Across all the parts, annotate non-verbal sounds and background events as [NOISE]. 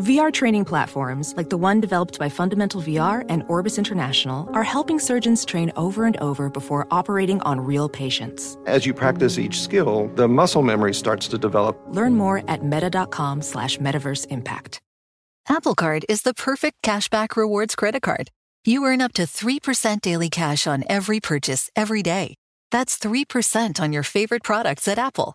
VR training platforms, like the one developed by Fundamental VR and Orbis International, are helping surgeons train over and over before operating on real patients. As you practice each skill, the muscle memory starts to develop. Learn more at meta.com slash metaverse impact. Apple Card is the perfect cashback rewards credit card. You earn up to 3% daily cash on every purchase every day. That's 3% on your favorite products at Apple,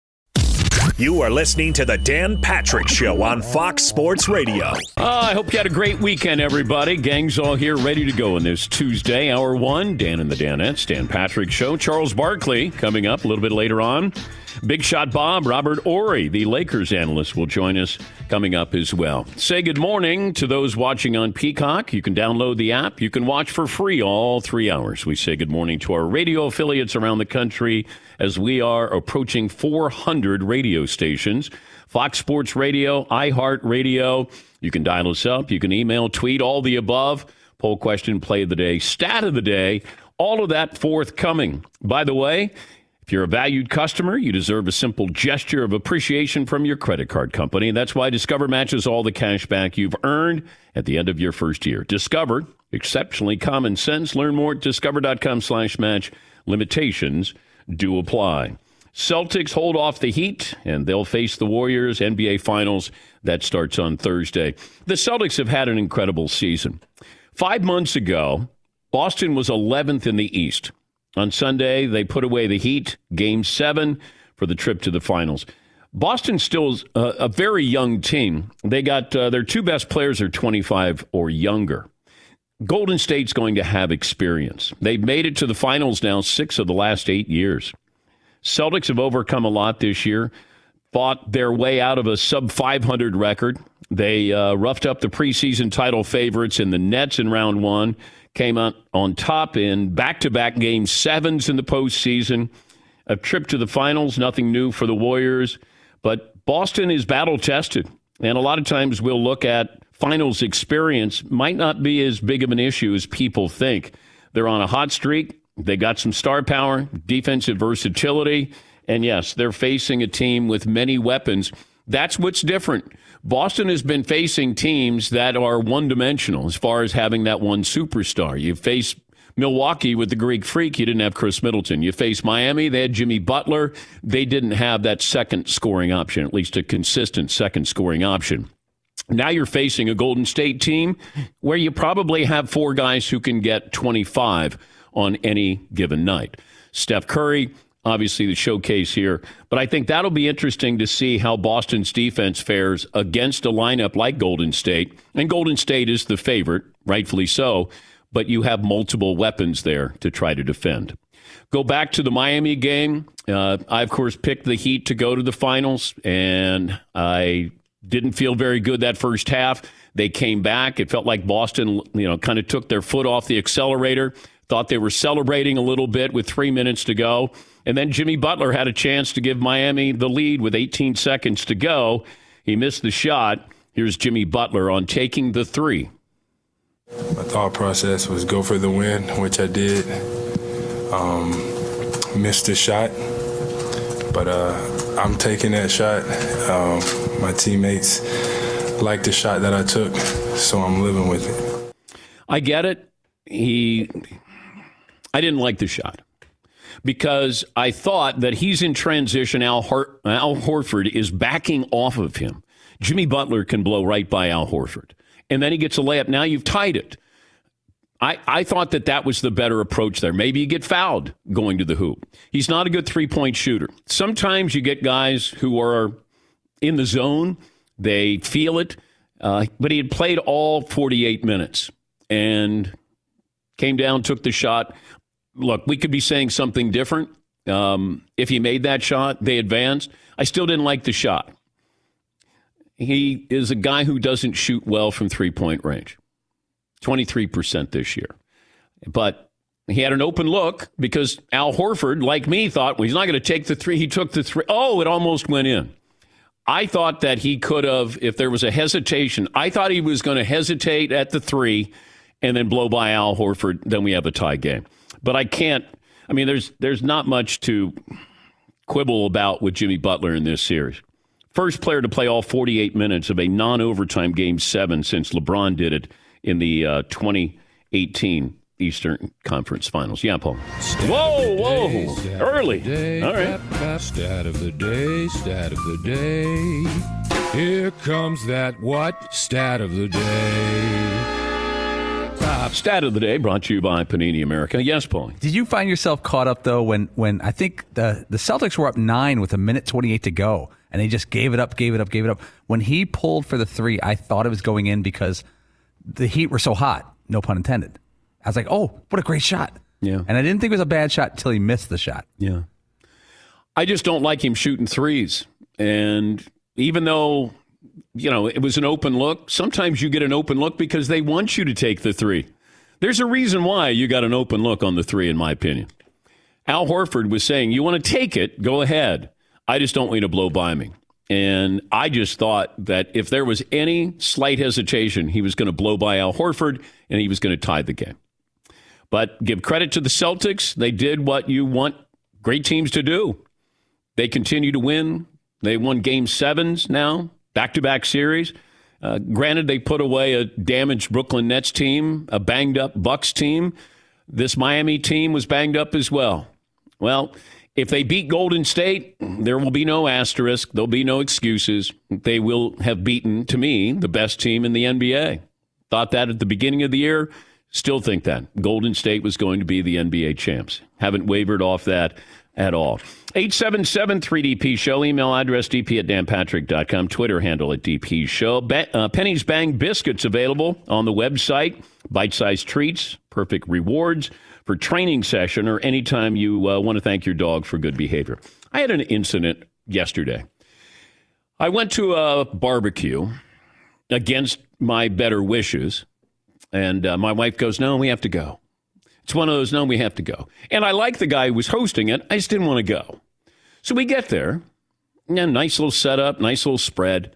You are listening to the Dan Patrick Show on Fox Sports Radio. Uh, I hope you had a great weekend, everybody. Gang's all here, ready to go on this Tuesday, hour one. Dan and the Danettes, Dan Patrick Show. Charles Barkley coming up a little bit later on. Big Shot Bob, Robert Horry, the Lakers analyst, will join us coming up as well. Say good morning to those watching on Peacock. You can download the app. You can watch for free all three hours. We say good morning to our radio affiliates around the country as we are approaching 400 radio stations. Fox Sports Radio, iHeart Radio. You can dial us up. You can email, tweet, all the above. Poll question, play of the day, stat of the day. All of that forthcoming. By the way, if you're a valued customer, you deserve a simple gesture of appreciation from your credit card company. And that's why Discover matches all the cash back you've earned at the end of your first year. Discover, exceptionally common sense. Learn more at discover.com slash match. Limitations do apply. Celtics hold off the Heat, and they'll face the Warriors NBA Finals. That starts on Thursday. The Celtics have had an incredible season. Five months ago, Boston was 11th in the East. On Sunday, they put away the Heat, game seven for the trip to the finals. Boston still a, a very young team. They got uh, their two best players are 25 or younger. Golden State's going to have experience. They've made it to the finals now six of the last eight years. Celtics have overcome a lot this year, fought their way out of a sub 500 record. They uh, roughed up the preseason title favorites in the Nets in round one, came out on top in back to back game sevens in the postseason. A trip to the finals, nothing new for the Warriors, but Boston is battle tested. And a lot of times we'll look at finals experience might not be as big of an issue as people think. They're on a hot streak. They got some star power, defensive versatility, and yes, they're facing a team with many weapons. That's what's different. Boston has been facing teams that are one dimensional as far as having that one superstar. You face Milwaukee with the Greek Freak, you didn't have Khris Middleton. You face Miami, they had Jimmy Butler. They didn't have that second scoring option, at least a consistent second scoring option. Now you're facing a Golden State team where you probably have four guys who can get 25 on any given night. Steph Curry, obviously the showcase here, but I think that'll be interesting to see how Boston's defense fares against a lineup like Golden State. And Golden State is the favorite, rightfully so, but you have multiple weapons there to try to defend. Go back to the Miami game. Uh, I, of course, picked the Heat to go to the finals, and I didn't feel very good that first half. They came back. It felt like Boston, you know, kind of took their foot off the accelerator, thought they were celebrating a little bit with three minutes to go. And then Jimmy Butler had a chance to give Miami the lead with 18 seconds to go. He missed the shot. Here's Jimmy Butler on taking the three. My thought process was go for the win, which I did. Um, missed the shot, but uh, I'm taking that shot. Um, my teammates liked the shot that I took, so I'm living with it. I get it. He, I didn't like the shot because I thought that he's in transition. Al, Hor- Al Horford is backing off of him. Jimmy Butler can blow right by Al Horford, and then he gets a layup. Now you've tied it. I, I thought that that was the better approach there. Maybe you get fouled going to the hoop. He's not a good three point shooter. Sometimes you get guys who are in the zone, they feel it, uh, but he had played all 48 minutes and came down, took the shot. Look, we could be saying something different. Um, if he made that shot, they advanced. I still didn't like the shot. He is a guy who doesn't shoot well from three point range. 23% this year. But he had an open look because Al Horford, like me, thought, well, he's not going to take the three. He took the three. Oh, it almost went in. I thought that he could have, if there was a hesitation, I thought he was going to hesitate at the three and then blow by Al Horford. Then we have a tie game. But I can't. I mean, there's there's not much to quibble about with Jimmy Butler in this series. First player to play all 48 minutes of a non-overtime game seven since LeBron did it in the uh, 2018 Eastern Conference Finals. Yeah, Paul. Whoa, whoa, early. Day, All right. Stat of the day, stat of the day. Here comes that what? Stat of the day. Stat of the day brought to you by Panini America. Yes, Paul. Did you find yourself caught up though when when I think the the Celtics were up nine with a minute twenty eight to go and they just gave it up, gave it up, gave it up. When he pulled for the three, I thought it was going in because the Heat were so hot. No pun intended. I was like, oh, what a great shot. Yeah. And I didn't think it was a bad shot until he missed the shot. Yeah. I just don't like him shooting threes. And even though, you know, it was an open look, sometimes you get an open look because they want you to take the three. There's a reason why you got an open look on the three, in my opinion. Al Horford was saying, you want to take it, go ahead. I just don't want you to blow by me. And I just thought that if there was any slight hesitation, he was going to blow by Al Horford and he was going to tie the game. But give credit to the Celtics. They did what you want great teams to do. They continue to win. They won game sevens now, back to back series. Uh, granted, they put away a damaged Brooklyn Nets team, a banged up Bucks team. This Miami team was banged up as well. Well, if they beat Golden State, there will be no asterisk. There'll be no excuses. They will have beaten, to me, the best team in the NBA. Thought that at the beginning of the year. Still think that. Golden State was going to be the NBA champs. Haven't wavered off that at all. 877 3DP Show. Email address dp at danpatrick.com. Twitter handle at DP Show. Be- uh, Penny's Bang Biscuits available on the website. Bite sized treats, perfect rewards for training session or anytime you uh, want to thank your dog for good behavior. I had an incident yesterday. I went to a barbecue against my better wishes, and uh, my wife goes, No, we have to go. It's one of those, no, we have to go. And I like the guy who was hosting it. I just didn't want to go. So we get there. Yeah, nice little setup, nice little spread.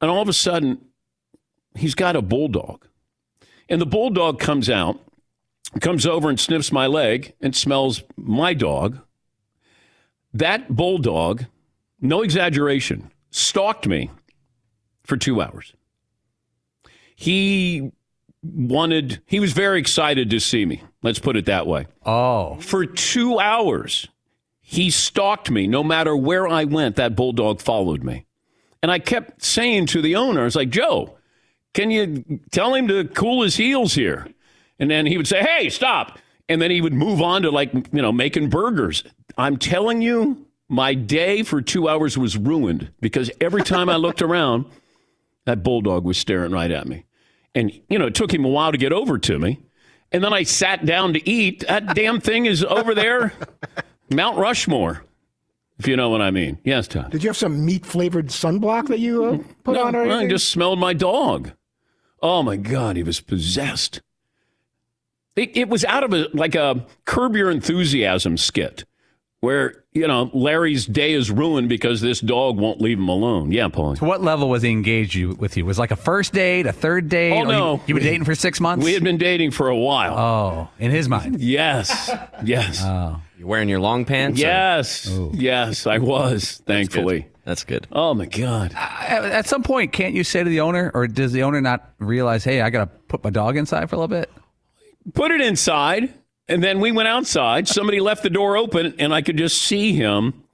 And all of a sudden, he's got a bulldog. And the bulldog comes out, comes over and sniffs my leg and smells my dog. That bulldog, no exaggeration, stalked me for two hours. He wanted, he was very excited to see me. Let's put it that way. Oh. For two hours, he stalked me. No matter where I went, that bulldog followed me. And I kept saying to the owner, I was like, Joe, can you tell him to cool his heels here? And then he would say, hey, stop. And then he would move on to like, you know, making burgers. I'm telling you, my day for two hours was ruined because every time I looked around, that bulldog was staring right at me. And, you know, it took him a while to get over to me. And then I sat down to eat. That damn thing is over there, Mount Rushmore, if you know what I mean. Yes, Todd. Did you have some meat flavored sunblock that you uh, put no, on? Or I just smelled my dog. Oh my God, he was possessed. It, it was out of a like a curb your enthusiasm skit where you know Larry's day is ruined because this dog won't leave him alone. Yeah, Paul. To what level was he engaged you, with you? Was it like a first date, a third date? Oh no, you, you were dating for six months. We had been dating for a while. Oh, in his mind. Yes, yes, Oh, You're wearing your long pants? or- yes, yes. I was thankfully. That's good. Oh my God. at, at some point, can't you say to the owner, or does the owner not realize, hey, I got to put my dog inside for a little bit? put it inside, and then we went outside. Somebody left the door open, and I could just see him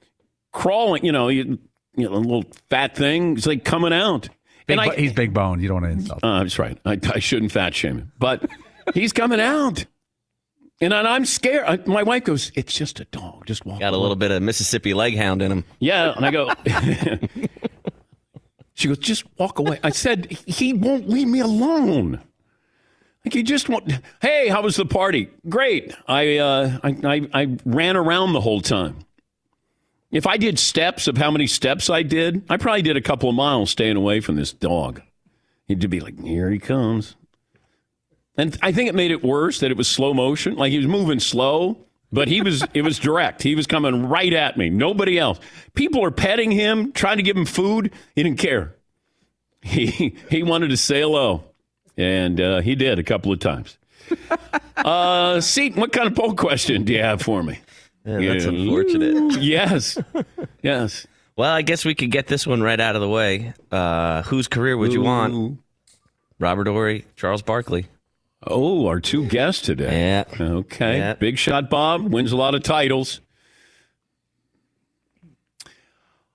crawling. You know, you, you know, a little fat thing. He's like coming out. Big, and I, he's big boned. You don't want to insult. uh, that's right. I, I shouldn't fat shame him, but he's coming out, and I- I'm scared. I, my wife goes, "It's just a dog. Just walk." Got a little bit of Mississippi leg hound in him. Yeah, and I go. [LAUGHS] [LAUGHS] she goes, just walk away. I said, he won't leave me alone. Like he just won't. Hey, how was the party? Great. I, uh, I, I, I ran around the whole time. If I did steps of how many steps I did, I probably did a couple of miles staying away from this dog. He'd be like, here he comes. And I think it made it worse that it was slow motion. Like he was moving slow, but he was it was direct. He was coming right at me. Nobody else. People are petting him, trying to give him food. He didn't care. He he wanted to say hello, and uh, he did a couple of times. [LAUGHS] uh, see, what kind of poll question do you have for me? Yeah, that's unfortunate. [LAUGHS] Yes, [LAUGHS] yes. Well, I guess we could get this one right out of the way. Uh, whose career would you want? Robert Horry, Charles Barkley. Oh, our two guests today. Yeah. Okay. Yeah. Big shot Bob wins a lot of titles.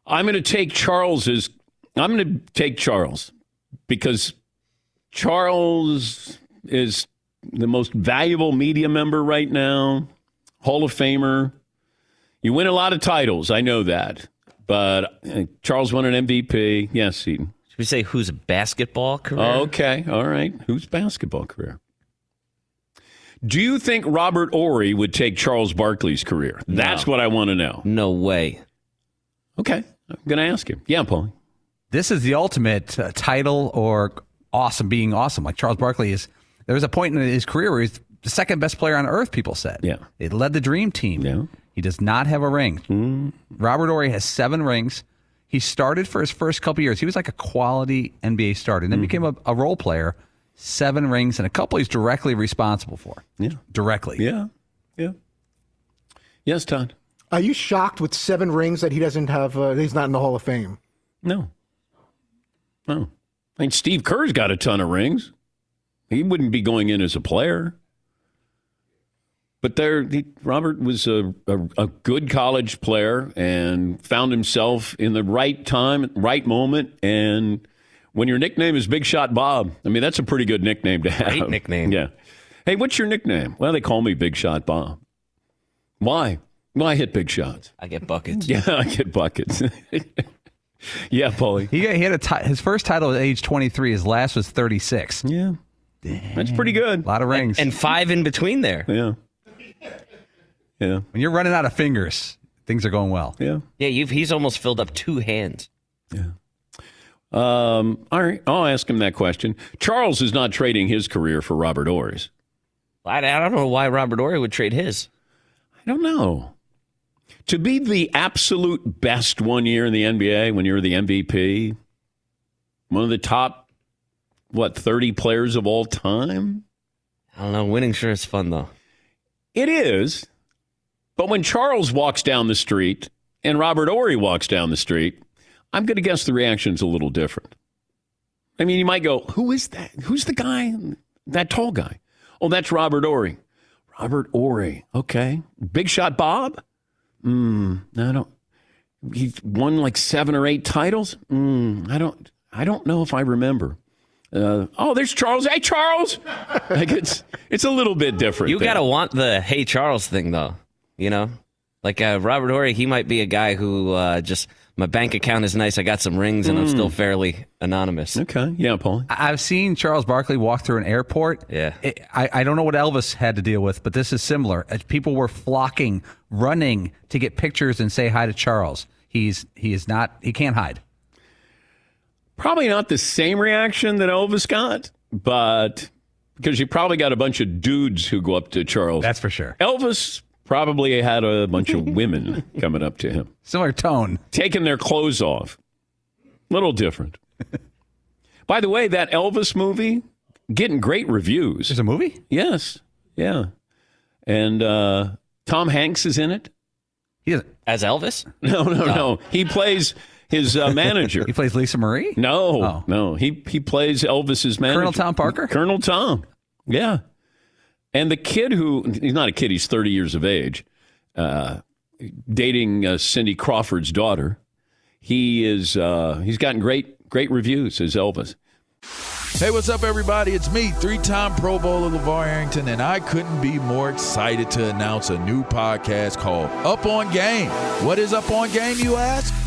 I'm going to take Charles's. I'm going to take Charles because Charles is the most valuable media member right now, Hall of Famer. You win a lot of titles. I know that. But uh, Charles won an MVP. Yes, Eden. Should we say whose basketball career? Okay, all right. Who's basketball career? Do you think Robert Horry would take Charles Barkley's career? That's what I want to know. No way. Okay, I'm going to ask him. Yeah, Paul. This is the ultimate uh, title or awesome being awesome. Like Charles Barkley is. There was a point in his career where he's the second best player on earth. People said. Yeah. It led the dream team. Yeah. He does not have a ring. Robert Horry has seven rings. He started for his first couple years. He was like a quality NBA starter, and then became a, a role player. Seven rings and a couple he's directly responsible for. Yeah. Directly. Yeah. Yeah. Yes, Todd. Are you shocked with seven rings that he doesn't have? Uh, he's not in the Hall of Fame. No. No. I mean, Steve Kerr's got a ton of rings. He wouldn't be going in as a player. But there, he, Robert was a, a, a good college player and found himself in the right time, right moment. And when your nickname is Big Shot Bob, I mean, that's a pretty good nickname to have. Great nickname. Yeah. Hey, what's your nickname? Well, they call me Big Shot Bob. Why? Well, I hit big shots. I get buckets. [LAUGHS] Yeah, I get buckets. [LAUGHS] [LAUGHS] yeah, Paulie. He, got, he had a ti- his first title at age 23. His last was 36. Yeah. That's pretty good. A lot of rings. And five in between there. Yeah. Yeah. when you're running out of fingers, things are going well. Yeah. Yeah, you've, he's almost filled up two hands. Yeah. Um, all right. I'll ask him that question. Charles is not trading his career for Robert Horry's. I, I don't know why Robert Horry would trade his. I don't know. To be the absolute best one year in the NBA when you're the MVP, one of the top, what, 30 players of all time? I don't know. Winning sure is fun, though. It is. But when Charles walks down the street and Robert Horry walks down the street, I'm going to guess the reaction's a little different. I mean, you might go, who is that? Who's the guy? That tall guy. Oh, that's Robert Horry. Robert Horry. Okay. Big shot Bob? Mm, I don't. He won like seven or eight titles. Mm, I don't. I don't know if I remember. Uh, oh, there's Charles. Hey, Charles. [LAUGHS] like it's it's a little bit different. You there. got to want the hey Charles thing, though. You know, like uh, Robert Horry, he might be a guy who uh, just my bank account is nice. I got some rings, and I'm still fairly anonymous. Okay. Yeah, Paul. I- I've seen Charles Barkley walk through an airport. Yeah. It- I, I don't know what Elvis had to deal with, but this is similar. Uh, People were flocking, running to get pictures and say hi to Charles. He's he is not he can't hide. Probably not the same reaction that Elvis got, but because you probably got a bunch of dudes who go up to Charles. That's for sure. Elvis probably had a bunch of [LAUGHS] women coming up to him, Similar tone. taking their clothes off. Little different. By the way, that Elvis movie getting great reviews. There's a movie? Yes. Yeah. And uh, Tom Hanks is in it. He doesn't. As Elvis? [LAUGHS] No, no, no. He plays his uh, manager. [LAUGHS] He plays Lisa Marie? No, Oh. no. He he plays Elvis's manager. Colonel Tom Parker? Colonel Tom. Yeah. And the kid who he's not a kid, he's 30 years of age, uh, dating uh, Cindy Crawford's daughter. He is uh, he's gotten great great reviews as Elvis. Hey, what's up, everybody? It's me, three time Pro Bowler LaVar Arrington, and I couldn't be more excited to announce a new podcast called Up on Game. What is Up on Game, you ask?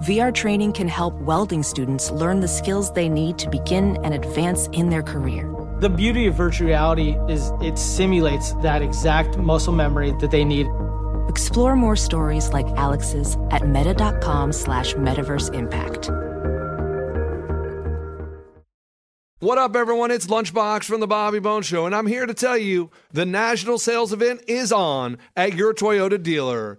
VR training can help welding students learn the skills they need to begin and advance in their career. The beauty of virtual reality is it simulates that exact muscle memory that they need. Explore more stories like Alex's at meta.com slash metaverse impact. What up, everyone? It's Lunchbox from the Bobby Bone Show, and I'm here to tell you the national sales event is on at your Toyota dealer,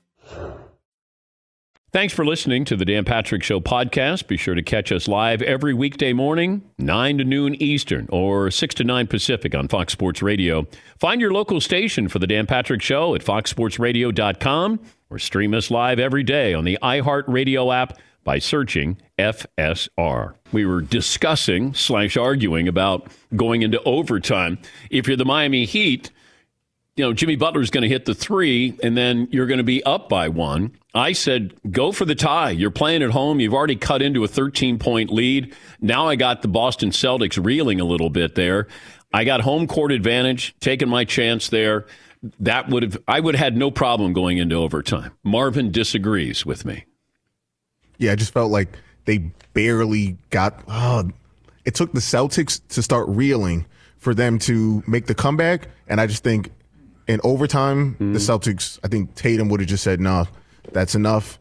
Thanks for listening to the Dan Patrick Show podcast. Be sure to catch us live every weekday morning, 9 to noon Eastern or 6 to 9 Pacific on Fox Sports Radio. Find your local station for the Dan Patrick Show at foxsportsradio.com or stream us live every day on the iHeartRadio app by searching FSR. We were discussing slash arguing about going into overtime. If you're the Miami Heat, you know, Jimmy Butler's going to hit the three, and then you're going to be up by one. I said, go for the tie. You're playing at home. You've already cut into a 13 point lead. Now I got the Boston Celtics reeling a little bit there. I got home court advantage, taking my chance there. That would have, I would have had no problem going into overtime. Marvin disagrees with me. Yeah, I just felt like they barely got. Uh, it took the Celtics to start reeling for them to make the comeback, and I just think in overtime, mm-hmm. the Celtics. I think Tatum would have just said, "No, that's enough."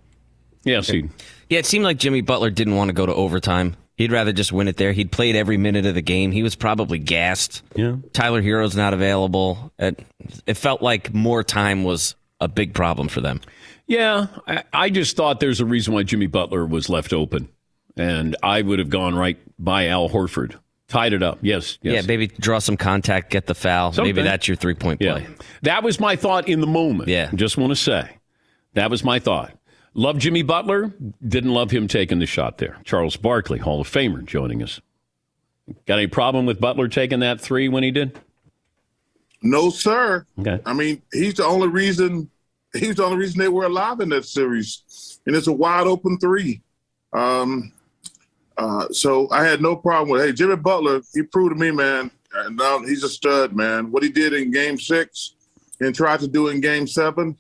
Yeah, see. Yeah, it seemed like Jimmy Butler didn't want to go to overtime. He'd rather just win it there. He'd played every minute of the game. He was probably gassed. Yeah. Tyler Herro's not available. It, it felt like more time was a big problem for them. Yeah, I, I just thought there's a reason why Jimmy Butler was left open, and I would have gone right by Al Horford. Tied it up. Yes, yes. Yeah, maybe draw some contact, get the foul. Something. Maybe that's your three point play. Yeah. That was my thought in the moment. Yeah. Just want to say. That was my thought. Love Jimmy Butler. Didn't love him taking the shot there. Charles Barkley, Hall of Famer, joining us. Got any problem with Butler taking that three when he did? No, sir. Okay. I mean, he's the only reason. He's the only reason they were alive in that series, and it's a wide open three. Um, uh, so I had no problem with. Hey, Jimmy Butler, he proved to me, man. And now he's a stud, man. What he did in Game Six and tried to do in Game Seven,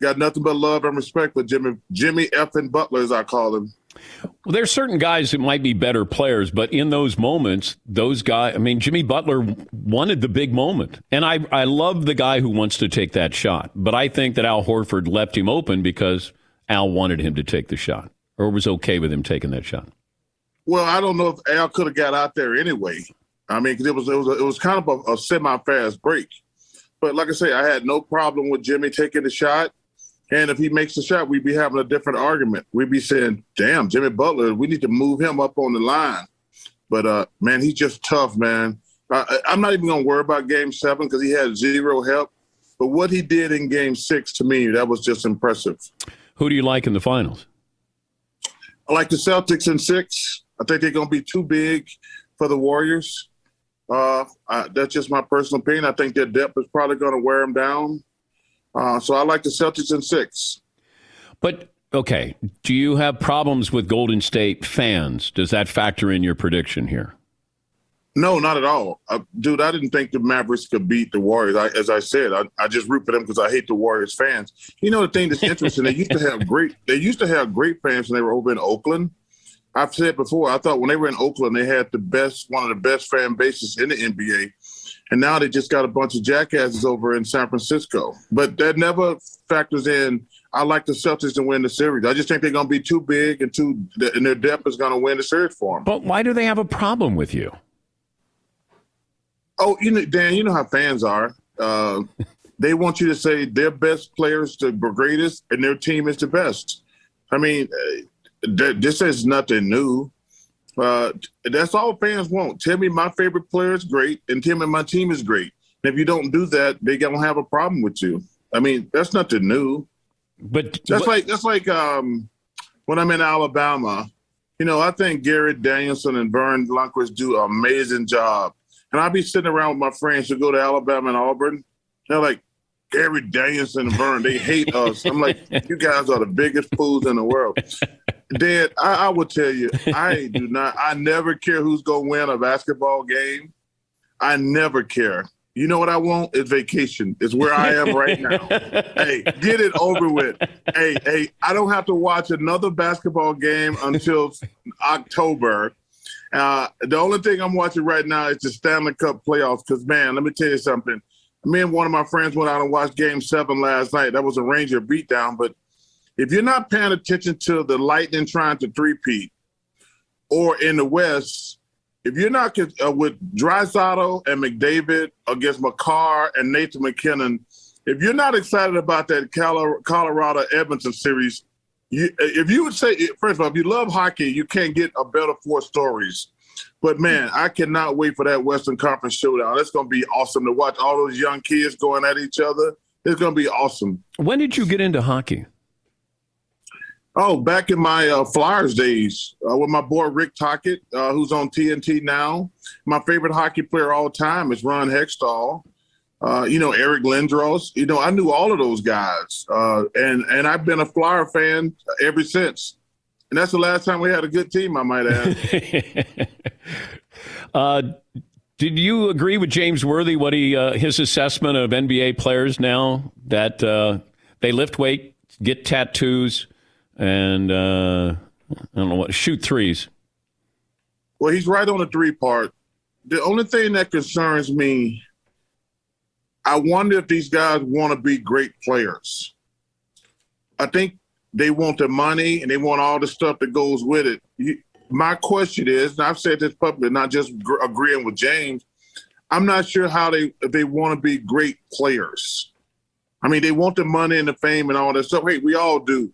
got nothing but love and respect for Jimmy Jimmy effing Butler, as I call him. Well, there's certain guys who might be better players, but in those moments, those guys. I mean, Jimmy Butler wanted the big moment, and I I love the guy who wants to take that shot. But I think that Al Horford left him open because Al wanted him to take the shot, or was okay with him taking that shot. Well, I don't know if Al could have got out there anyway. I mean, cause it was it was a, it was kind of a, a semi-fast break. But like I say, I had no problem with Jimmy taking the shot. And if he makes the shot, we'd be having a different argument. We'd be saying, "Damn, Jimmy Butler, we need to move him up on the line." But uh, man, he's just tough, man. I, I'm not even gonna worry about Game Seven because he had zero help. But what he did in Game Six, to me, that was just impressive. Who do you like in the finals? I like the Celtics in six. I think they're going to be too big for the Warriors. Uh, I, that's just my personal opinion. I think their depth is probably going to wear them down. Uh, so I like the Celtics in six. But okay, do you have problems with Golden State fans? Does that factor in your prediction here? No, not at all, uh, dude. I didn't think the Mavericks could beat the Warriors. I, as I said, I, I just root for them because I hate the Warriors fans. You know the thing that's interesting? they used to have great. They used to have great fans when they were over in Oakland. I've said before, I thought when they were in Oakland, they had the best, one of the best fan bases in the NBA. And now they just got a bunch of jackasses over in San Francisco. But that never factors in. I like the Celtics to win the series. I just think they're going to be too big and too, and their depth is going to win the series for them. But why do they have a problem with you? Oh, you know, Dan, you know how fans are. Uh, [LAUGHS] they want you to say their best players the greatest and their team is the best. I mean, this is nothing new. Uh, that's all fans want. Tell me my favorite player is great, and tell me my team is great. And if you don't do that, they gonna have a problem with you. I mean, that's nothing new. But that's like that's like um, when I'm in Alabama. You know, I think Garrett Danielson and Verne Lundquist do an amazing job. And I'll be sitting around with my friends who go to Alabama and Auburn. They're like, Gary Danielson and Vern, they hate us. I'm like, you guys are the biggest fools in the world. Dad, I, I will tell you, [LAUGHS] I do not, I never care who's going to win a basketball game. I never care. You know what I want? It's vacation. It's where I am right now. [LAUGHS] hey, get it over with. Hey, hey, I don't have to watch another basketball game until October. Uh, the only thing I'm watching right now is the Stanley Cup playoffs. Because man, let me tell you something. Me and one of my friends went out and watched Game Seven last night. That was a Ranger beatdown, but if you're not paying attention to the Lightning trying to three-peat, or in the West, if you're not uh, with Draisaitl and McDavid against Makar and Nathan MacKinnon, if you're not excited about that Colorado Edmonton series, you, if you would say first of all, if you love hockey, you can't get a better four stories. But man, I cannot wait for that Western Conference showdown. It's going to be awesome to watch all those young kids going at each other. It's going to be awesome. When did you get into hockey? Oh, back in my uh, Flyers days uh, with my boy Rick Tocchet, uh, who's on TNT now. My favorite hockey player all time is Ron Hextall. Uh, you know Eric Lindros. You know I knew all of those guys, uh, and and I've been a Flyer fan ever since. And that's the last time we had a good team, I might add. [LAUGHS] [LAUGHS] uh, did you agree with James Worthy? What he uh, his assessment of NBA players now that uh, they lift weight, get tattoos, and uh, I don't know what shoot threes. Well, he's right on the three part. The only thing that concerns me I wonder if these guys want to be great players. I think they want the money and they want all the stuff that goes with it. You, my question is, and I've said this publicly, not just gr- agreeing with James. I'm not sure how they they want to be great players. I mean, they want the money and the fame and all that stuff. Hey, we all do.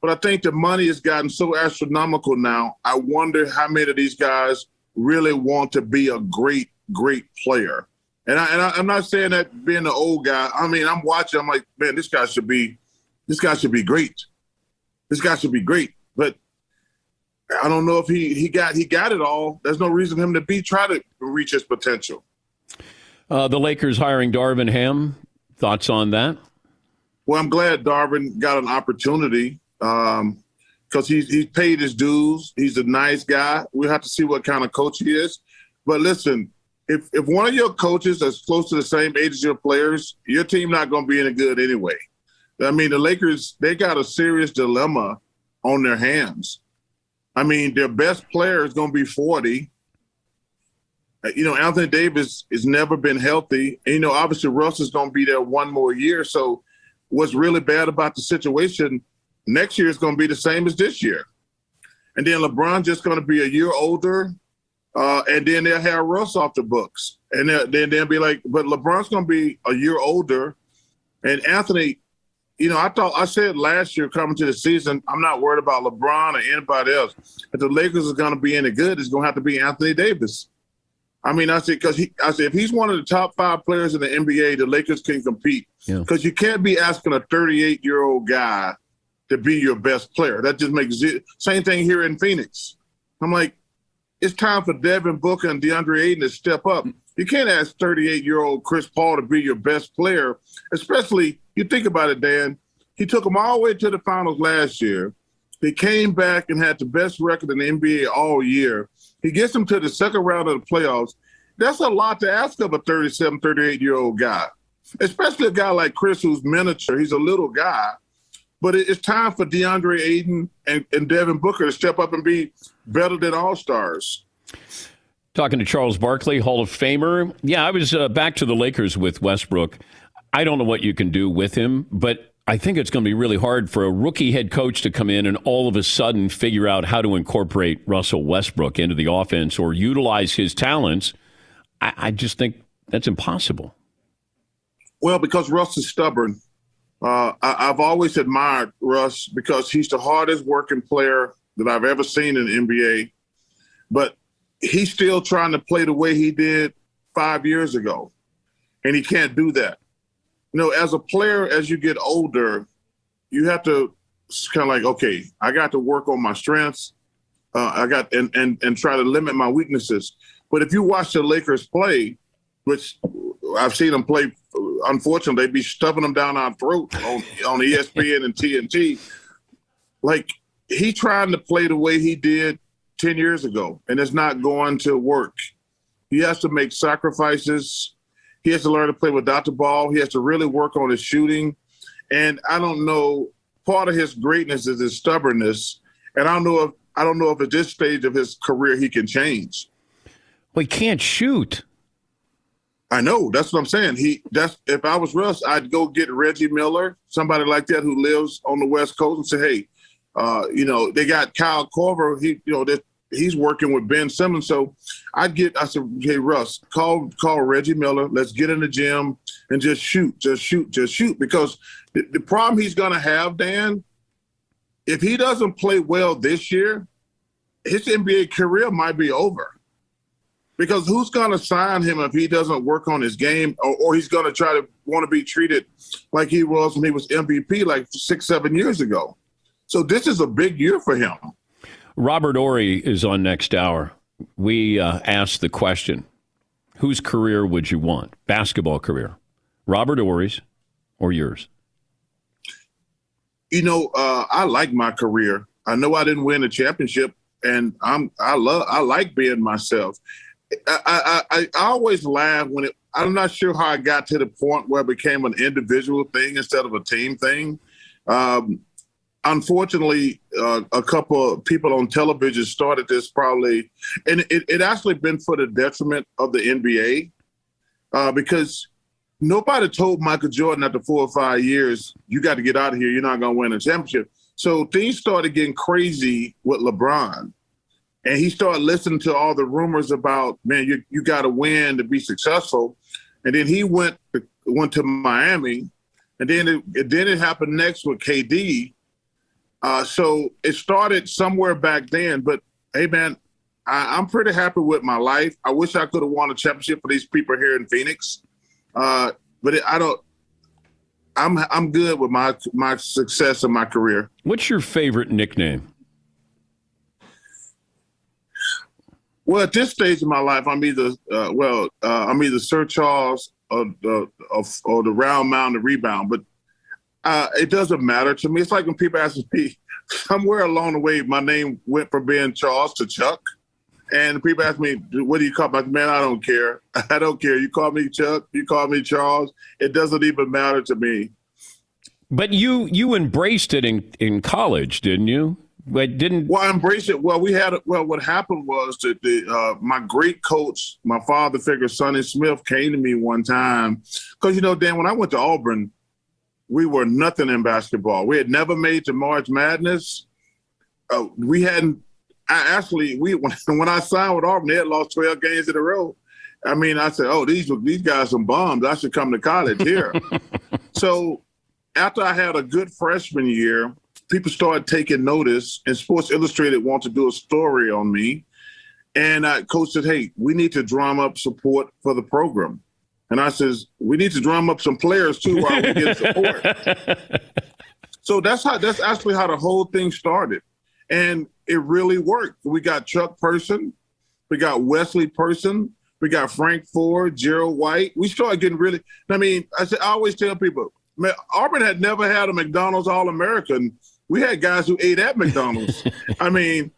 But I think the money has gotten so astronomical now. I wonder how many of these guys really want to be a great, great player. And, I, and I, am not saying that being the old guy. I mean, I'm watching. I'm like, man, this guy should be, this guy should be great. This guy should be great. But I don't know if he he got he got it all. There's no reason for him to be try to reach his potential. Uh, the Lakers hiring Darvin Ham. Thoughts on that? Well, I'm glad Darvin got an opportunity because um, he's he's paid his dues. He's a nice guy. We'll have to see what kind of coach he is. But listen, if if one of your coaches is close to the same age as your players, your team not going to be any good anyway. I mean, the Lakers they got a serious dilemma on their hands. I mean, their best player is going to be forty. Uh, you know, Anthony Davis has never been healthy. And, you know, obviously Russ is going to be there one more year. So, what's really bad about the situation next year is going to be the same as this year. And then LeBron just going to be a year older uh, and then they'll have Russ off the books. And then they'll be like, but LeBron's going to be a year older. And Anthony, you know, I thought I said last year coming to the season, I'm not worried about LeBron or anybody else. If the Lakers are going to be any good, it's going to have to be Anthony Davis. I mean, I said because he, I said if he's one of the top five players in the NBA, the Lakers can compete. Because yeah. you can't be asking a 38 year old guy to be your best player. That just makes it same thing here in Phoenix. I'm like, it's time for Devin Booker and DeAndre Ayton to step up. You can't ask 38 year old Chris Paul to be your best player, especially you think about it, Dan. He took them all the way to the finals last year. He came back and had the best record in the NBA all year. He gets them to the second round of the playoffs. That's a lot to ask of a 37, 38 year old guy, especially a guy like Chris who's miniature. He's a little guy. But it's time for DeAndre Ayton and, and Devin Booker to step up and be better than all stars. Talking to Charles Barkley, Hall of Famer. Yeah, I was uh, back to the Lakers with Westbrook. I don't know what you can do with him, but I think it's going to be really hard for a rookie head coach to come in and all of a sudden figure out how to incorporate Russell Westbrook into the offense or utilize his talents. I, I just think that's impossible. Well, because Russ is stubborn. Uh, I, have always admired Russ because he's the hardest working player that I've ever seen in the NBA. But he's still trying to play the way he did five years ago, and he can't do that. You know, as a player, as you get older, you have to kind of like, okay, I got to work on my strengths. Uh, I got and, and and try to limit my weaknesses. But if you watch the Lakers play, which I've seen them play unfortunately, they'd be stuffing them down our throat on, on ESPN and TNT. Like he trying to play the way he did 10 years ago, and it's not going to work. He has to make sacrifices. He has to learn to play without the ball. He has to really work on his shooting. And I don't know, part of his greatness is his stubbornness. And I don't know if I don't know if at this stage of his career he can change. Well, he can't shoot. I know. That's what I'm saying. He that's if I was Russ, I'd go get Reggie Miller, somebody like that who lives on the West Coast, and say, hey, uh, you know, they got Kyle Korver. He, you know, that he's working with Ben Simmons. So I'd get. I said, hey Russ, call call Reggie Miller. Let's get in the gym and just shoot, just shoot, just shoot. Because the, the problem he's gonna have, Dan, if he doesn't play well this year, his NBA career might be over. Because who's going to sign him if he doesn't work on his game, or, or he's going to try to want to be treated like he was when he was MVP like six, seven years ago? So this is a big year for him. Robert Horry is on next hour. We uh, asked the question whose career would you want? Basketball career. Robert Horry's or yours? You know, uh, I like my career. I know I didn't win a championship, and I'm I love I like being myself. I, I, I, always laugh when it. I'm not sure how I got to the point where it became an individual thing instead of a team thing. Um, unfortunately, uh, a couple of people on television started this probably, and it, it actually been for the detriment of the NBA uh, because nobody told Michael Jordan after four or five years, you got to get out of here. You're not going to win a championship. So things started getting crazy with LeBron. And he started listening to all the rumors about, man, you, you got to win to be successful. And then he went to, went to Miami. And then it, then it happened next with KD. Uh, so it started somewhere back then. But hey, man, I, am pretty happy with my life. I wish I could have won a championship for these people here in Phoenix. Uh, but it, I don't. I'm I'm good with my my success in my career. What's your favorite nickname? Well, at this stage of my life, I'm either uh, well, uh, I'm either Sir Charles or the or, or the round mound, the rebound. But uh, it doesn't matter to me. It's like when people ask me, [LAUGHS] somewhere along the way, my name went from being Charles to Chuck. And people ask me, what do you call me? Man, I don't care. [LAUGHS] I don't care. You call me Chuck, you call me Charles. It doesn't even matter to me. But you you embraced it in, in college, didn't you? But didn't well, embrace it. Well, we had well. What happened was that the uh, my great coach, my father figure, Sonny Smith, came to me one time because you know, Dan, when I went to Auburn, we were nothing in basketball. We had never made to March Madness. Uh, we hadn't I actually we when, [LAUGHS] when I signed with Auburn, they had lost twelve games in a row. I mean, I said, "Oh, these these guys some bombs. I should come to college here." [LAUGHS] so after I had a good freshman year, people started taking notice, and Sports Illustrated wanted to do a story on me. And I, coach said, "Hey, we need to drum up support for the program." And I says, "We need to drum up some players too while we get support." [LAUGHS] so that's how that's actually how the whole thing started. And it really worked. We got Chuck Person, we got Wesley Person, we got Frank Ford, Gerald White. We started getting really. I mean, I, say, I always tell people, man, Auburn had never had a McDonald's All American. We had guys who ate at McDonald's. [LAUGHS] I mean,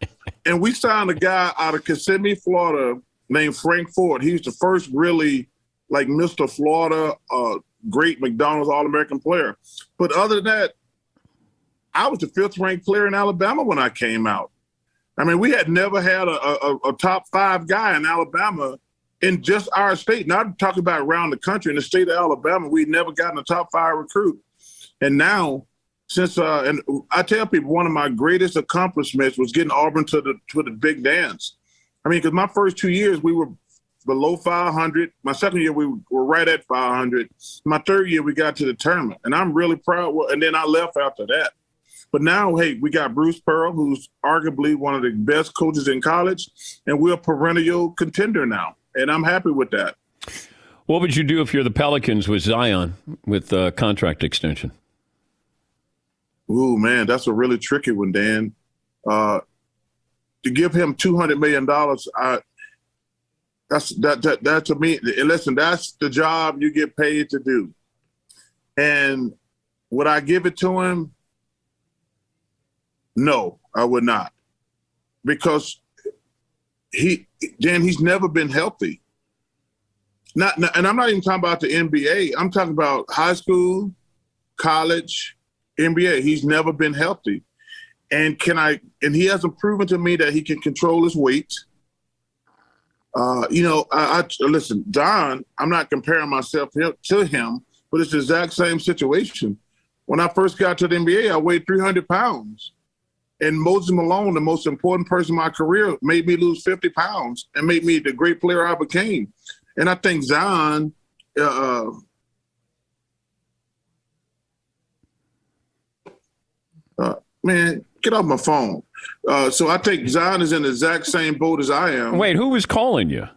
and we signed a guy out of Kissimmee, Florida, named Frank Ford. He was the first really like Mr. Florida, uh, great McDonald's All American player. But other than that, I was the fifth ranked player in Alabama when I came out. I mean, we had never had a, a, a top five guy in Alabama in just our state. Not talking about around the country. In the state of Alabama, we'd never gotten a top five recruit. And now, since uh, and I tell people one of my greatest accomplishments was getting Auburn to the to the big dance. I mean, because my first two years we were below 500. My second year we were right at 500. My third year we got to the tournament, and I'm really proud. And then I left after that. But now, hey, we got Bruce Pearl, who's arguably one of the best coaches in college, and we're a perennial contender now. And I'm happy with that. What would you do if you're the Pelicans with Zion with uh, contract extension? Ooh, man, that's a really tricky one, Dan. Uh, to give him two hundred million dollars, that's that, that that to me. Listen, that's the job you get paid to do. And would I give it to him? No, I would not, because he Dan he's never been healthy. Not, and I'm not even talking about the NBA. I'm talking about high school, college, NBA. He's never been healthy, and can I? And he hasn't proven to me that he can control his weight. Uh, you know, I, I listen, Don. I'm not comparing myself to him, but it's the exact same situation. When I first got to the NBA, I weighed 300 pounds. And Moses Malone, the most important person in my career, made me lose 50 pounds and made me the great player I became. And I think Zion, uh, uh, man, Get off my phone. Uh, so I take Zion is in the exact same boat as I am. Wait, who was calling you?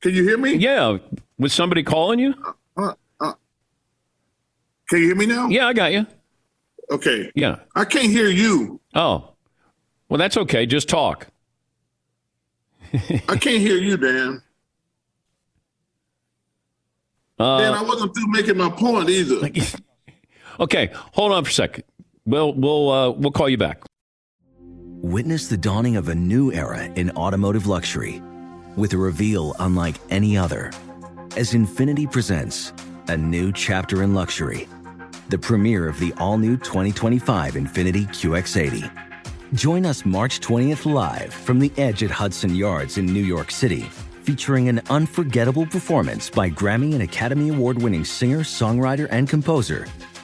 Can you hear me? Yeah, was somebody calling you? Uh, uh, can you hear me now? Yeah, I got you. Okay. Yeah. I can't hear you. Oh, well, that's okay. Just talk. I can't hear you, Dan. [LAUGHS] Uh, Dan, I wasn't through making my point either. [LAUGHS] okay, hold on for a second. We'll we'll uh, we'll call you back. Witness the dawning of a new era in automotive luxury with a reveal unlike any other as Infiniti presents a new chapter in luxury, the premiere of the all new 2025 Infiniti QX80. Join us March 20th live from the edge at Hudson Yards in New York City, featuring an unforgettable performance by Grammy and Academy Award winning singer, songwriter, and composer,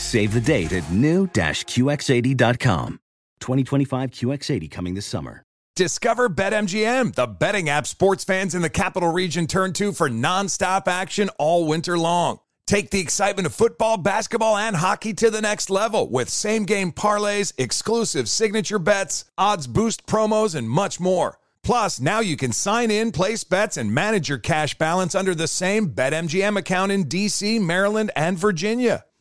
Save the date at new-QX80.com. 2025 QX80 coming this summer. Discover BetMGM, the betting app sports fans in the capital region turn to for nonstop action all winter long. Take the excitement of football, basketball, and hockey to the next level with same game parlays, exclusive signature bets, odds boost promos, and much more. Plus, now you can sign in, place bets, and manage your cash balance under the same BetMGM account in DC, Maryland, and Virginia.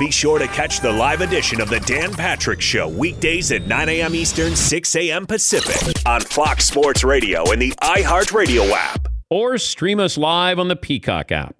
Be sure to catch the live edition of the Dan Patrick Show weekdays at 9 a.m. Eastern, 6 a.m. Pacific on Fox Sports Radio and the iHeartRadio app. Or stream us live on the Peacock app.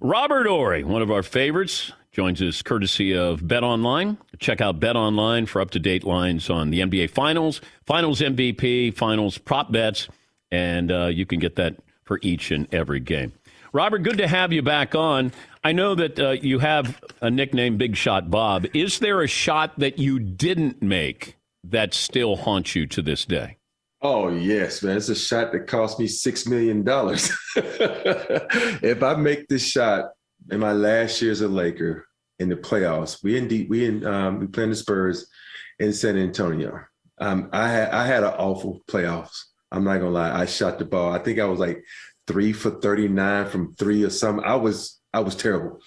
Robert Horry, one of our favorites, joins us courtesy of Bet Online. Check out Bet Online for up to date lines on the NBA Finals, Finals MVP, Finals prop bets, and uh, you can get that for each and every game. Robert, good to have you back on. I know that uh, you have a nickname, Big Shot Bob. Is there a shot that you didn't make that still haunts you to this day? Oh yes, man! It's a shot that cost me six million dollars. [LAUGHS] if I make this shot in my last year as a Laker in the playoffs, we in indeed we in um, we playing the Spurs in San Antonio. Um, I had I had an awful playoffs. I'm not gonna lie. I shot the ball. I think I was like three for 39 from three or something. I was I was terrible.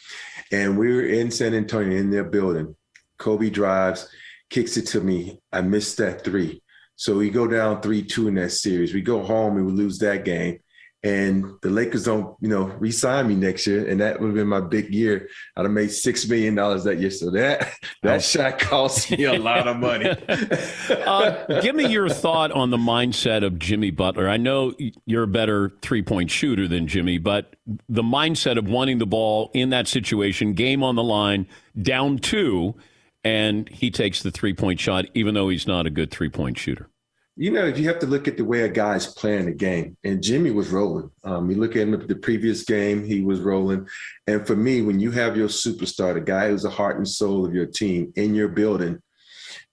And we were in San Antonio in their building. Kobe drives, kicks it to me. I missed that three. So we go down 3 2 in that series. We go home and we lose that game and the Lakers don't, you know, re-sign me next year, and that would have been my big year. I'd have made six million dollars that year. So that [LAUGHS] that oh. shot cost me a lot of money. [LAUGHS] uh, give me your thought on the mindset of Jimmy Butler. I know you're a better three-point shooter than Jimmy, but the mindset of wanting the ball in that situation, game on the line, down two, and he takes the three-point shot, even though he's not a good three-point shooter you know, if you have to look at the way a guy's playing the game, and Jimmy was rolling. Um, you look at him the previous game, he was rolling. And for me, when you have your superstar, the guy who's the heart and soul of your team in your building,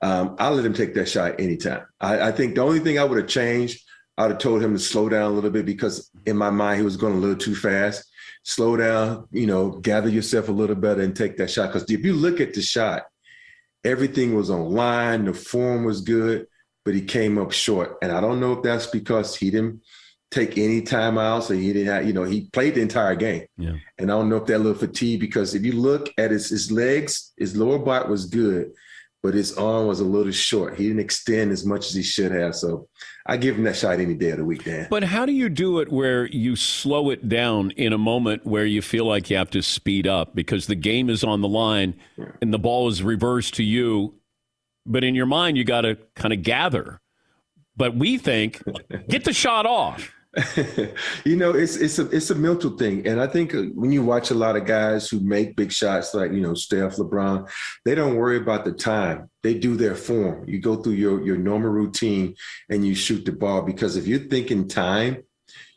um, I'll let him take that shot anytime. I, I think the only thing I would have changed, I would have told him to slow down a little bit because in my mind, he was going a little too fast. Slow down, you know, gather yourself a little better and take that shot. Because if you look at the shot, everything was on line, the form was good but he came up short. And I don't know if that's because he didn't take any timeouts or he didn't have, you know, he played the entire game. Yeah. And I don't know if that little fatigue, because if you look at his, his legs, his lower body was good, but his arm was a little short. He didn't extend as much as he should have. So I give him that shot any day of the week, Dan. But how do you do it where you slow it down in a moment where you feel like you have to speed up because the game is on the line yeah. and the ball is reversed to you but in your mind, you got to kind of gather. But we think, get the shot off. [LAUGHS] you know, it's it's a it's a mental thing, and I think uh, when you watch a lot of guys who make big shots, like you know Steph, LeBron, they don't worry about the time. They do their form. You go through your your normal routine and you shoot the ball because if you're thinking time,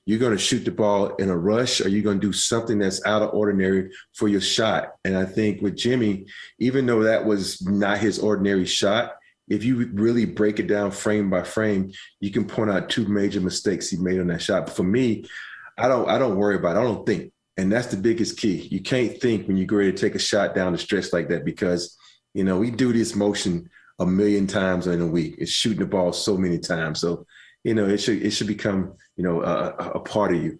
you're going to shoot the ball in a rush or you're going to do something that's out of ordinary for your shot. And I think with Jimmy, even though that was not his ordinary shot, if you really break it down frame by frame, you can point out two major mistakes he made on that shot. But for me, I don't I don't worry about it. I don't think. And that's the biggest key. You can't think when you go to take a shot down the stretch like that because, you know, we do this motion a million times in a week. It's shooting the ball so many times. So you know, it should it should become you know a, a part of you.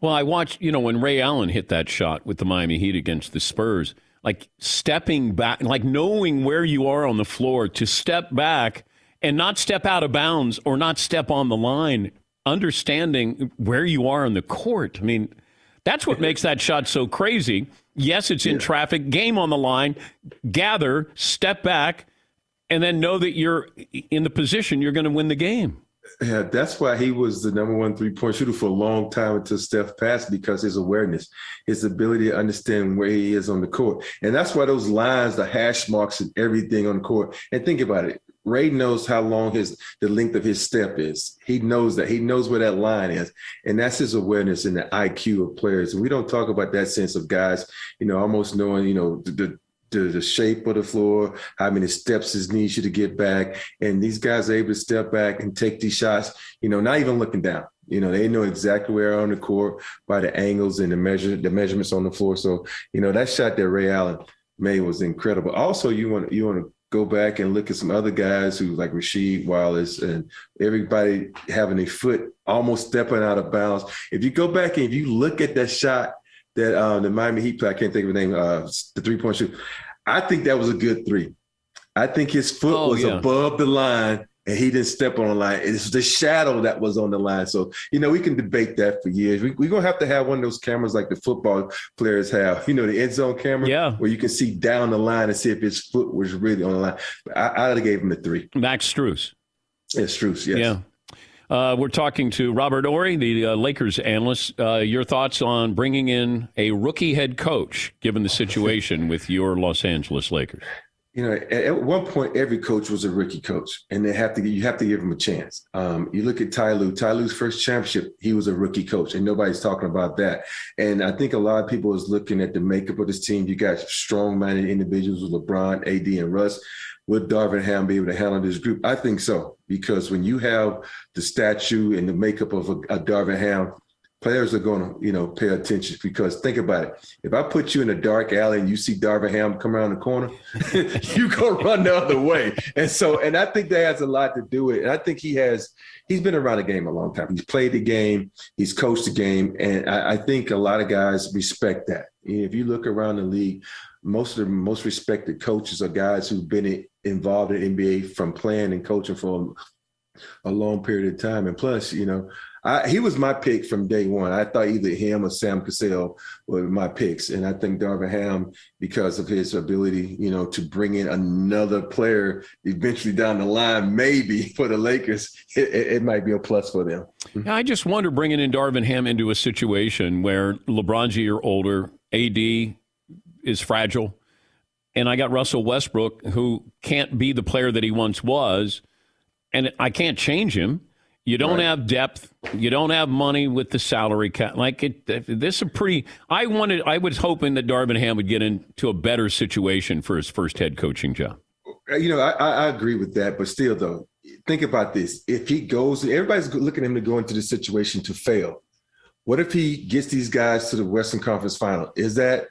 Well, I watched you know when Ray Allen hit that shot with the Miami Heat against the Spurs, like stepping back, like knowing where you are on the floor to step back and not step out of bounds or not step on the line, understanding where you are on the court. I mean, that's what makes that shot so crazy. Yes, it's in yeah. traffic, game on the line, gather, step back, and then know that you're in the position you're going to win the game. Yeah, that's why he was the number one three point shooter for a long time until Steph passed because his awareness, his ability to understand where he is on the court. And that's why those lines, the hash marks, and everything on the court. And think about it. Ray knows how long his the length of his step is. He knows that. He knows where that line is. And that's his awareness and the IQ of players. And we don't talk about that sense of guys, you know, almost knowing, you know, the, the the, the shape of the floor, how many steps it needs you to get back. And these guys are able to step back and take these shots, you know, not even looking down. You know, they know exactly where on the court by the angles and the measure, the measurements on the floor. So, you know, that shot that Ray Allen made was incredible. Also, you want you want to go back and look at some other guys who like Rasheed Wallace and everybody having a foot almost stepping out of bounds. If you go back and if you look at that shot that uh, the Miami Heat play. I can't think of the name. Uh, the three point shoot. I think that was a good three. I think his foot oh, was yeah. above the line and he didn't step on the line. It's the shadow that was on the line. So, you know, we can debate that for years. We're going to have to have one of those cameras like the football players have, you know, the end zone camera, yeah. where you can see down the line and see if his foot was really on the line. I, I would have gave him a three. Max Strus. Yeah, Strus, yes. Yeah. Uh, we're talking to Robert Horry, the uh, Lakers analyst. Uh, your thoughts on bringing in a rookie head coach, given the situation with your Los Angeles Lakers? You know, at, at, one point, every coach was a rookie coach, and they have to you have to give them a chance. Um, you look at Ty Lue. Ty Lue's first championship, he was a rookie coach, and nobody's talking about that. And I think a lot of people is looking at the makeup of this team. You got strong-minded individuals with LeBron, AD, and Russ would Darvin Ham be able to handle this group? I think so, because when you have the statue and the makeup of a, a Darvin Ham, players are going to, you know, pay attention because think about it. If I put you in a dark alley and you see Darvin Ham come around the corner, [LAUGHS] you go run the other way. And so, and I think that has a lot to do with it. And I think he has, he's been around the game a long time. He's played the game, he's coached the game. And I, I think a lot of guys respect that. If you look around the league, most of the most respected coaches are guys who've been involved in NBA from playing and coaching for a long period of time. And plus, you know, I, he was my pick from day one. I thought either him or Sam Cassell were my picks, and I think Darvin Ham, because of his ability, you know, to bring in another player eventually down the line, maybe [LAUGHS] for the Lakers, it, it might be a plus for them. Mm-hmm. Yeah, I just wonder bringing in Darvin Ham into a situation where LeBron's a year older, AD is fragile, and I got Russell Westbrook who can't be the player that he once was, and I can't change him. You don't right. have depth. You don't have money with the salary cap. Like it, this is a pretty. I wanted. I was hoping that Darvin Ham would get into a better situation for his first head coaching job. Uh, you know, I, I agree with that, but still, though, think about this: if he goes, everybody's looking at him to go into this situation to fail. What if he gets these guys to the Western Conference Final? Is that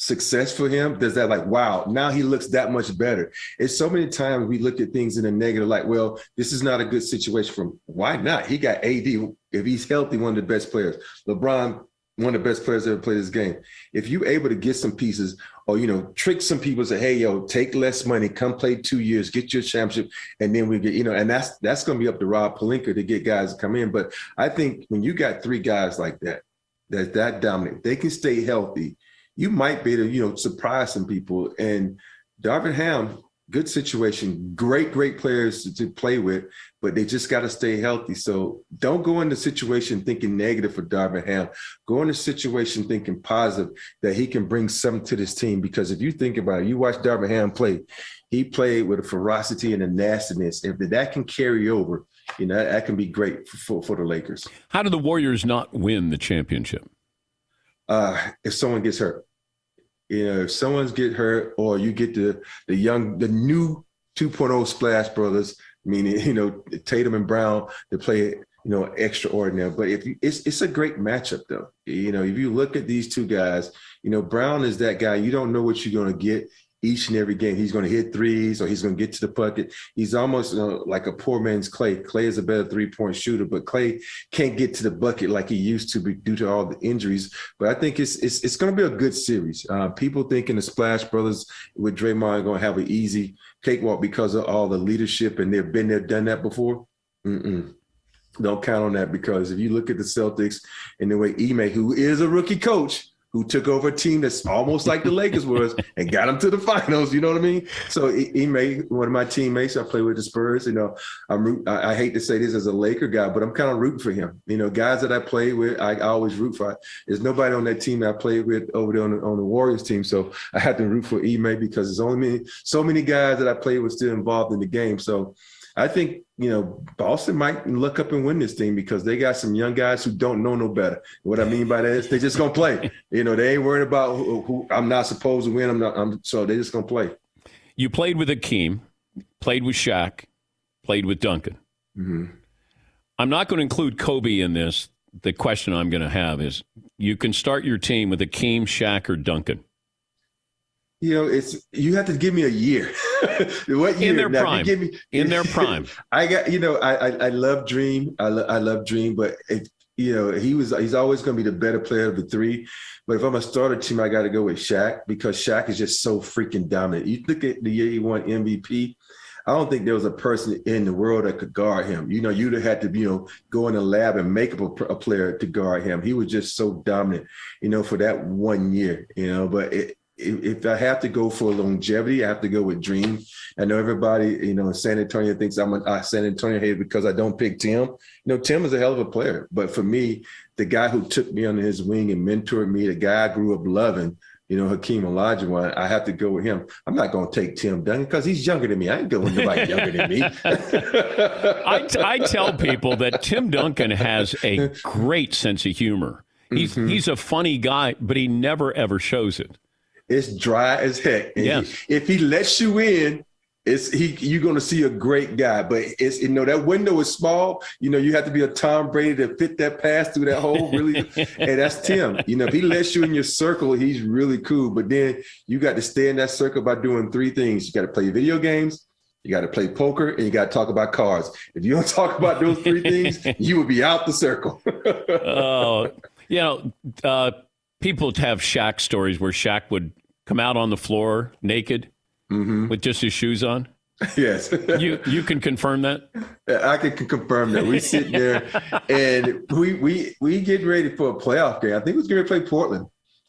success for him? Does that like, wow, now he looks that much better? It's so many times we look at things in a negative, like, well, this is not a good situation for him. Why not? He got AD, if he's healthy, one of the best players. LeBron, one of the best players ever played this game. If you're able to get some pieces or, you know, trick some people, say, hey, yo, take less money, come play two years, get your championship, and then we get, you know, and that's that's going to be up to Rob Pelinka to get guys to come in. But I think when you got three guys like that, that's that dominant, they can stay healthy – you might be to, you know, surprise some people. And Darvin Ham, good situation, great, great players to, to play with, but they just got to stay healthy. So don't go in the situation thinking negative for Darvin Ham. Go in the situation thinking positive that he can bring something to this team. Because if you think about it, you watch Darvin Ham play, he played with a ferocity and a nastiness. If that can carry over, you know, that, can be great for, for the Lakers. How do the Warriors not win the championship? Uh, if someone gets hurt. You know, if someone's get hurt or you get the the young the new 2.0 Splash Brothers, meaning [LAUGHS] you know Tatum and Brown, to play you know extraordinary. But if you, it's it's a great matchup though. You know, if you look at these two guys, you know Brown is that guy. You don't know what you're going to get each and every game. He's going to hit threes or he's going to get to the bucket. He's almost know, like a poor man's Klay. Klay is a better three point shooter, but Klay can't get to the bucket like he used to be due to all the injuries. But I think it's it's, it's going to be a good series. Uh, people thinking the Splash Brothers with Draymond are going to have an easy cakewalk because of all the leadership and they've been there, done that before. Mm-mm. Don't count on that because if you look at the Celtics and the way Ime, who is a rookie coach, who took over a team that's almost like the Lakers was [LAUGHS] and got them to the finals. You know what I mean? So he, he made one of my teammates. I play with the Spurs. You know, I'm root, I, I, hate to say this as a Laker guy, but I'm kind of rooting for him. You know, guys that I play with, I, I always root for. There's nobody on that team that I played with over there on the, on the Warriors team, so I had to root for Ime because there's only many, so many guys that I played with still involved in the game. So I think you know Boston might look up and win this thing because they got some young guys who don't know no better. What I mean by that is they just gonna play. You know, they ain't worried about who, who I'm not supposed to win. I'm not. I'm, so they just gonna play. You played with Hakeem, played with Shaq, played with Duncan. Mm-hmm. I'm not going to include Kobe in this. The question I'm going to have is: You can start your team with Hakeem, Shaq, or Duncan. You know, it's you have to give me a year. [LAUGHS] what year? In their now, prime. Give me, in their [LAUGHS] prime. I got you know, I I, I love Dream. I, lo- I love Dream, but it, you know, he was he's always going to be the better player of the three. But if I'm a starter team, I got to go with Shaq because Shaq is just so freaking dominant. You look at the year he won MVP. I don't think there was a person in the world that could guard him. You know, you'd have had to, you know, go in the lab and make up a, a player to guard him. He was just so dominant, you know, for that one year, you know. But it, if I have to go for longevity, I have to go with Dream. I know everybody, you know, in San Antonio thinks I'm a San Antonio hater because I don't pick Tim. You know, Tim is a hell of a player, but for me, the guy who took me under his wing and mentored me, the guy I grew up loving, you know, Hakeem Olajuwon, I have to go with him. I'm not going to take Tim Duncan because he's younger than me. I ain't going with nobody younger than me. [LAUGHS] I, I tell people that Tim Duncan has a great sense of humor. He's mm-hmm. he's a funny guy, but he never ever shows it. It's dry as heck. And yes. He, if he lets you in, it's he you're gonna see a great guy, but it's you know that window is small. You know, you have to be a Tom Brady to fit that pass through that hole. Really, [LAUGHS] and that's Tim. You know, if he lets you in your circle, he's really cool. But then you got to stay in that circle by doing three things. You got to play video games, you got to play poker, and you got to talk about cars. If you don't [LAUGHS] talk about those three things, [LAUGHS] you will be out the circle. Oh, you know, uh, people have Shaq stories where Shaq would come out on the floor naked mm-hmm. with just his shoes on. yes. [LAUGHS] You you can confirm that. I can, can confirm that. We sit there and we we we get ready for a playoff game. I think we was going to play Portland,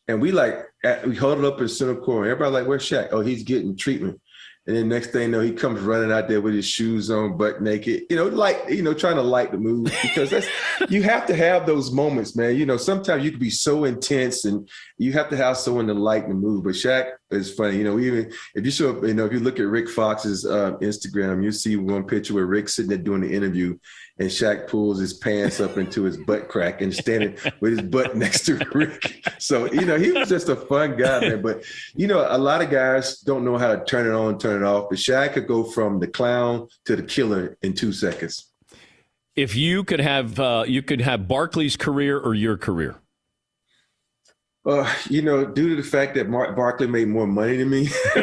and we like at, we huddled up in center court. Everybody like, "Where's Shaq?" Oh, he's getting treatment. And then next thing you know, he comes running out there with his shoes on, butt naked. You know, like you know, trying to light the mood because that's you have to have those moments, man. You know, sometimes you can be so intense, and you have to have someone to lighten the mood. But Shaq is funny. You know, even if you show up, you know, if you look at Rick Fox's uh, Instagram, you see one picture where Rick's sitting there doing the interview, and Shaq pulls his pants up into his butt crack and standing with his butt [LAUGHS] next to Rick. So you know, he was just a fun guy, man. But you know, a lot of guys don't know how to turn it on, turn it off. But Shaq could go from the clown to the killer in two seconds. If you could have uh, you could have Barkley's career or your career. Uh, you know, due to the fact that Mark Barkley made more money than me, [LAUGHS]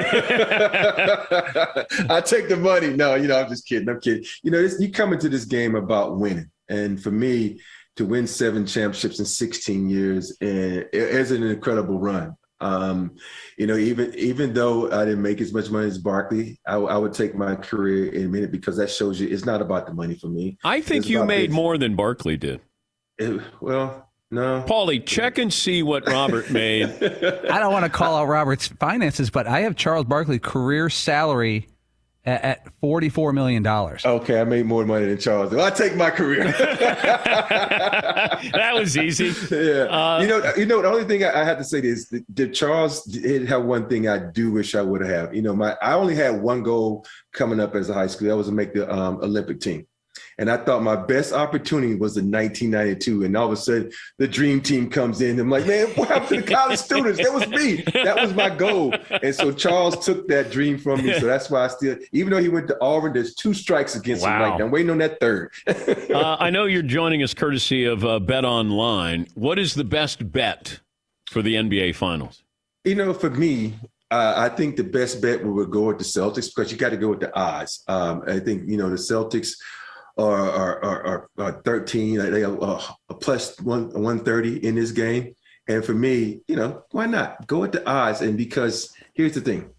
I take the money. No, you know, I'm just kidding. I'm kidding. You know, this, you come into this game about winning, and for me to win seven championships in 16 years and it is an incredible run. Um, you know, even even though I didn't make as much money as Barkley, I, I would take my career in a minute because that shows you it's not about the money for me. I think It's you made more than Barkley did. It- well, no. Paulie, check and see what Robert [LAUGHS] made. I don't want to call out Robert's finances, but I have Charles Barkley career salary at, at forty-four million dollars. Okay, I made more money than Charles. Well, I take my career. [LAUGHS] [LAUGHS] that was easy. Yeah. you know, you know, the only thing I, I had to say is that, that Charles did have one thing I do wish I would have. You know, my I only had one goal coming up as a high school. That was to make the um, Olympic team. And I thought my best opportunity was in 1992. And all of a sudden, the dream team comes in. I'm like, man, what happened to the college students? That was me. That was my goal. And so Charles took that dream from me. So that's why I still, even though he went to Auburn, there's two strikes against him right now. I'm waiting on that third. [LAUGHS] uh, I know you're joining us courtesy of uh, Bet Online. What is the best bet for the NBA Finals? You know, for me, uh, I think the best bet would go with the Celtics because you got to go with the odds. Um, I think you know the Celtics are are, are, are, are 13. They are uh, a plus one 130 in this game, and for me, you know, why not go with the odds? And because here's the thing,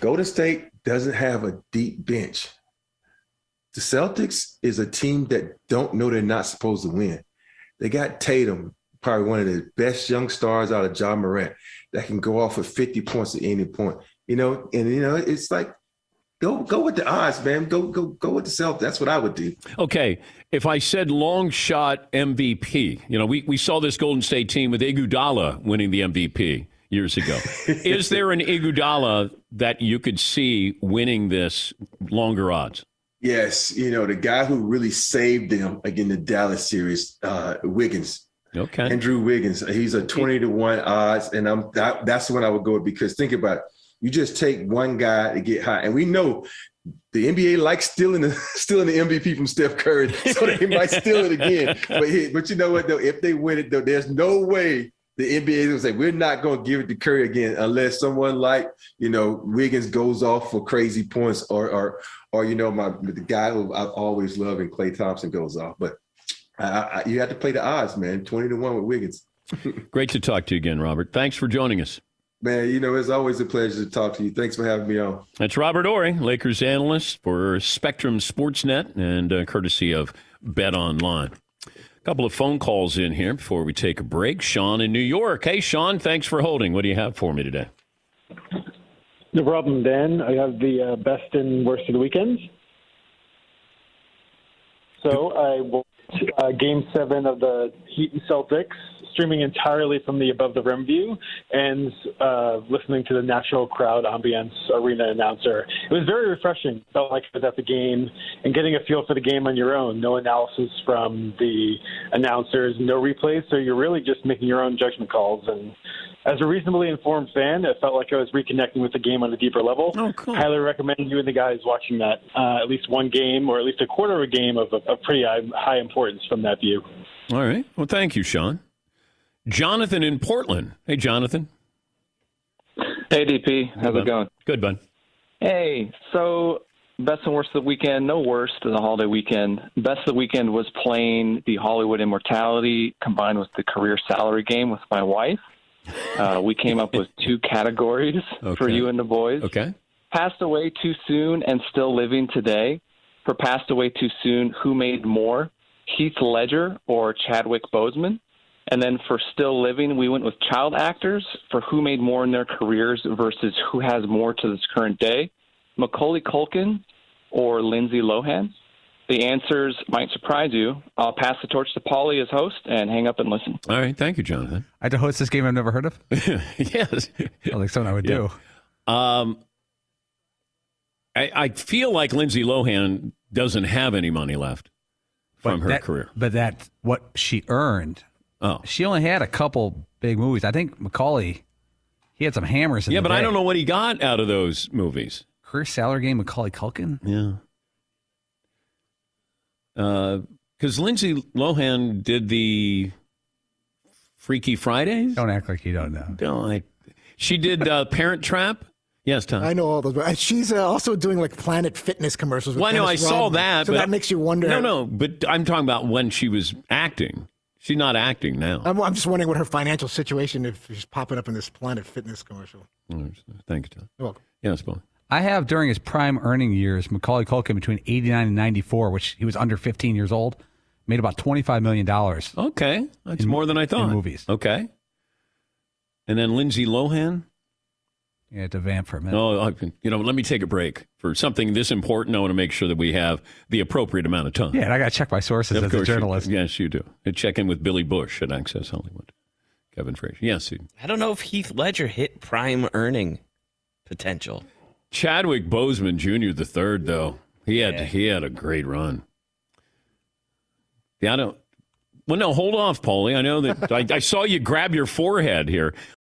Golden State doesn't have a deep bench. The Celtics is a team that don't know they're not supposed to win. They got Tatum, probably one of the best young stars out of Ja Morant, that can go off for 50 points at any point. You know, and you know, it's like go go with the odds, man. Go go go with the self. That's what I would do. Okay, if I said long shot MVP, you know, we, we saw this Golden State team with Iguodala winning the MVP years ago. [LAUGHS] is there an Iguodala that you could see winning this longer odds? Yes, you know, the guy who really saved them again the Dallas series, uh, Wiggins. Okay. Andrew Wiggins. He's a 20 to 1 odds. And I'm that, that's the one I would go with because think about it. You just take one guy to get high. And we know the NBA likes stealing the [LAUGHS] stealing the MVP from Steph Curry, so they might steal it again. But but you know what though? If they win it though, there's no way the NBA is gonna say we're not gonna give it to Curry again unless someone like you know Wiggins goes off for crazy points or or or you know my the guy who I always love and Klay Thompson goes off. But I, I, you have to play the odds, man. Twenty to one with Wiggins. [LAUGHS] Great to talk to you again, Robert. Thanks for joining us. Man, you know, it's always a pleasure to talk to you. Thanks for having me on. That's Robert Horry, Lakers analyst for Spectrum Sportsnet and uh, courtesy of Bet Online. A couple of phone calls in here before we take a break. Sean in New York. Hey, Sean, thanks for holding. What do you have for me today? No problem, Dan. I have the uh, best and worst of the weekends. So I watched uh, Game Seven of the Heat and Celtics streaming entirely from the above the rim view and uh, listening to the natural crowd ambience arena announcer. It was very refreshing. Felt like I was at the game and getting a feel for the game on your own. No analysis from the announcers, no replays, so you're really just making your own judgment calls. And as a reasonably informed fan, it felt like I was reconnecting with the game on a deeper level. Oh, cool. Highly recommend you and the guys watching that. Uh, at least one game or at least a quarter of a game of, of, of pretty high, high importance from that view. All right. Well, thank you, Sean. Jonathan in Portland. Hey, Jonathan. Hey, DP. How's bud. it going? Good, bud. Hey, so best and worst of the weekend, no worst of the holiday weekend. Best of the weekend was playing the Hollywood Immortality combined with the career salary game with my wife. Uh, we came up with two [LAUGHS] categories for you and the boys. Okay. Passed away too soon and still living today. For passed away too soon, who made more? Heath Ledger or Chadwick Boseman? And then for still living, we went with child actors for who made more in their careers versus who has more to this current day. Macaulay Culkin or Lindsay Lohan? The answers might surprise you. I'll pass the torch to Paulie as host and hang up and listen. All right. Thank you, Jonathan. I had to host this game I've never heard of. [LAUGHS] yes. like something I would do. Um, I, I feel like Lindsay Lohan doesn't have any money left from But her that- career. But that's what she earned. Oh. She only had a couple big movies. I think Macaulay, he had some hammers in Yeah, the but I don't know what he got out of those movies. Career salary game, Macaulay Culkin? Yeah. Because Lindsay Lohan did the Freaky Fridays. Don't act like you don't know. No, I. She did uh, Parent Trap. Yes, Tom. I know all those, but she's uh, also doing like Planet Fitness commercials. With Well, I know I Dennis saw that. so but that makes you wonder. No, no, but I'm talking about when she was acting. She's not acting now. I'm, I'm just wondering what her financial situation if she's popping up in this Planet Fitness commercial. Thank you, Tom. You're welcome. Yes, Paul. I have during his prime earning years, Macaulay Culkin between 89 and 94, which he was under 15 years old, made about $25 million. Okay. That's in- more than I thought. In movies. Okay. And then Lindsay Lohan. Yeah, to vamp for a minute. Oh, I, you know, let me take a break for something this important. I want to make sure that we have the appropriate amount of time. Yeah, and I got to check my sources Of as a course you- journalist. yes, you do. And check in with Billy Bush at Access Hollywood. Kevin Frazier. Yes, he- I don't know if Heath Ledger hit prime earning potential. Chadwick Boseman Jr. the third, though he had Yeah. he had a great run. Yeah, I don't. Well, no, hold off, Paulie. I know that [LAUGHS] I, I saw you grab your forehead here.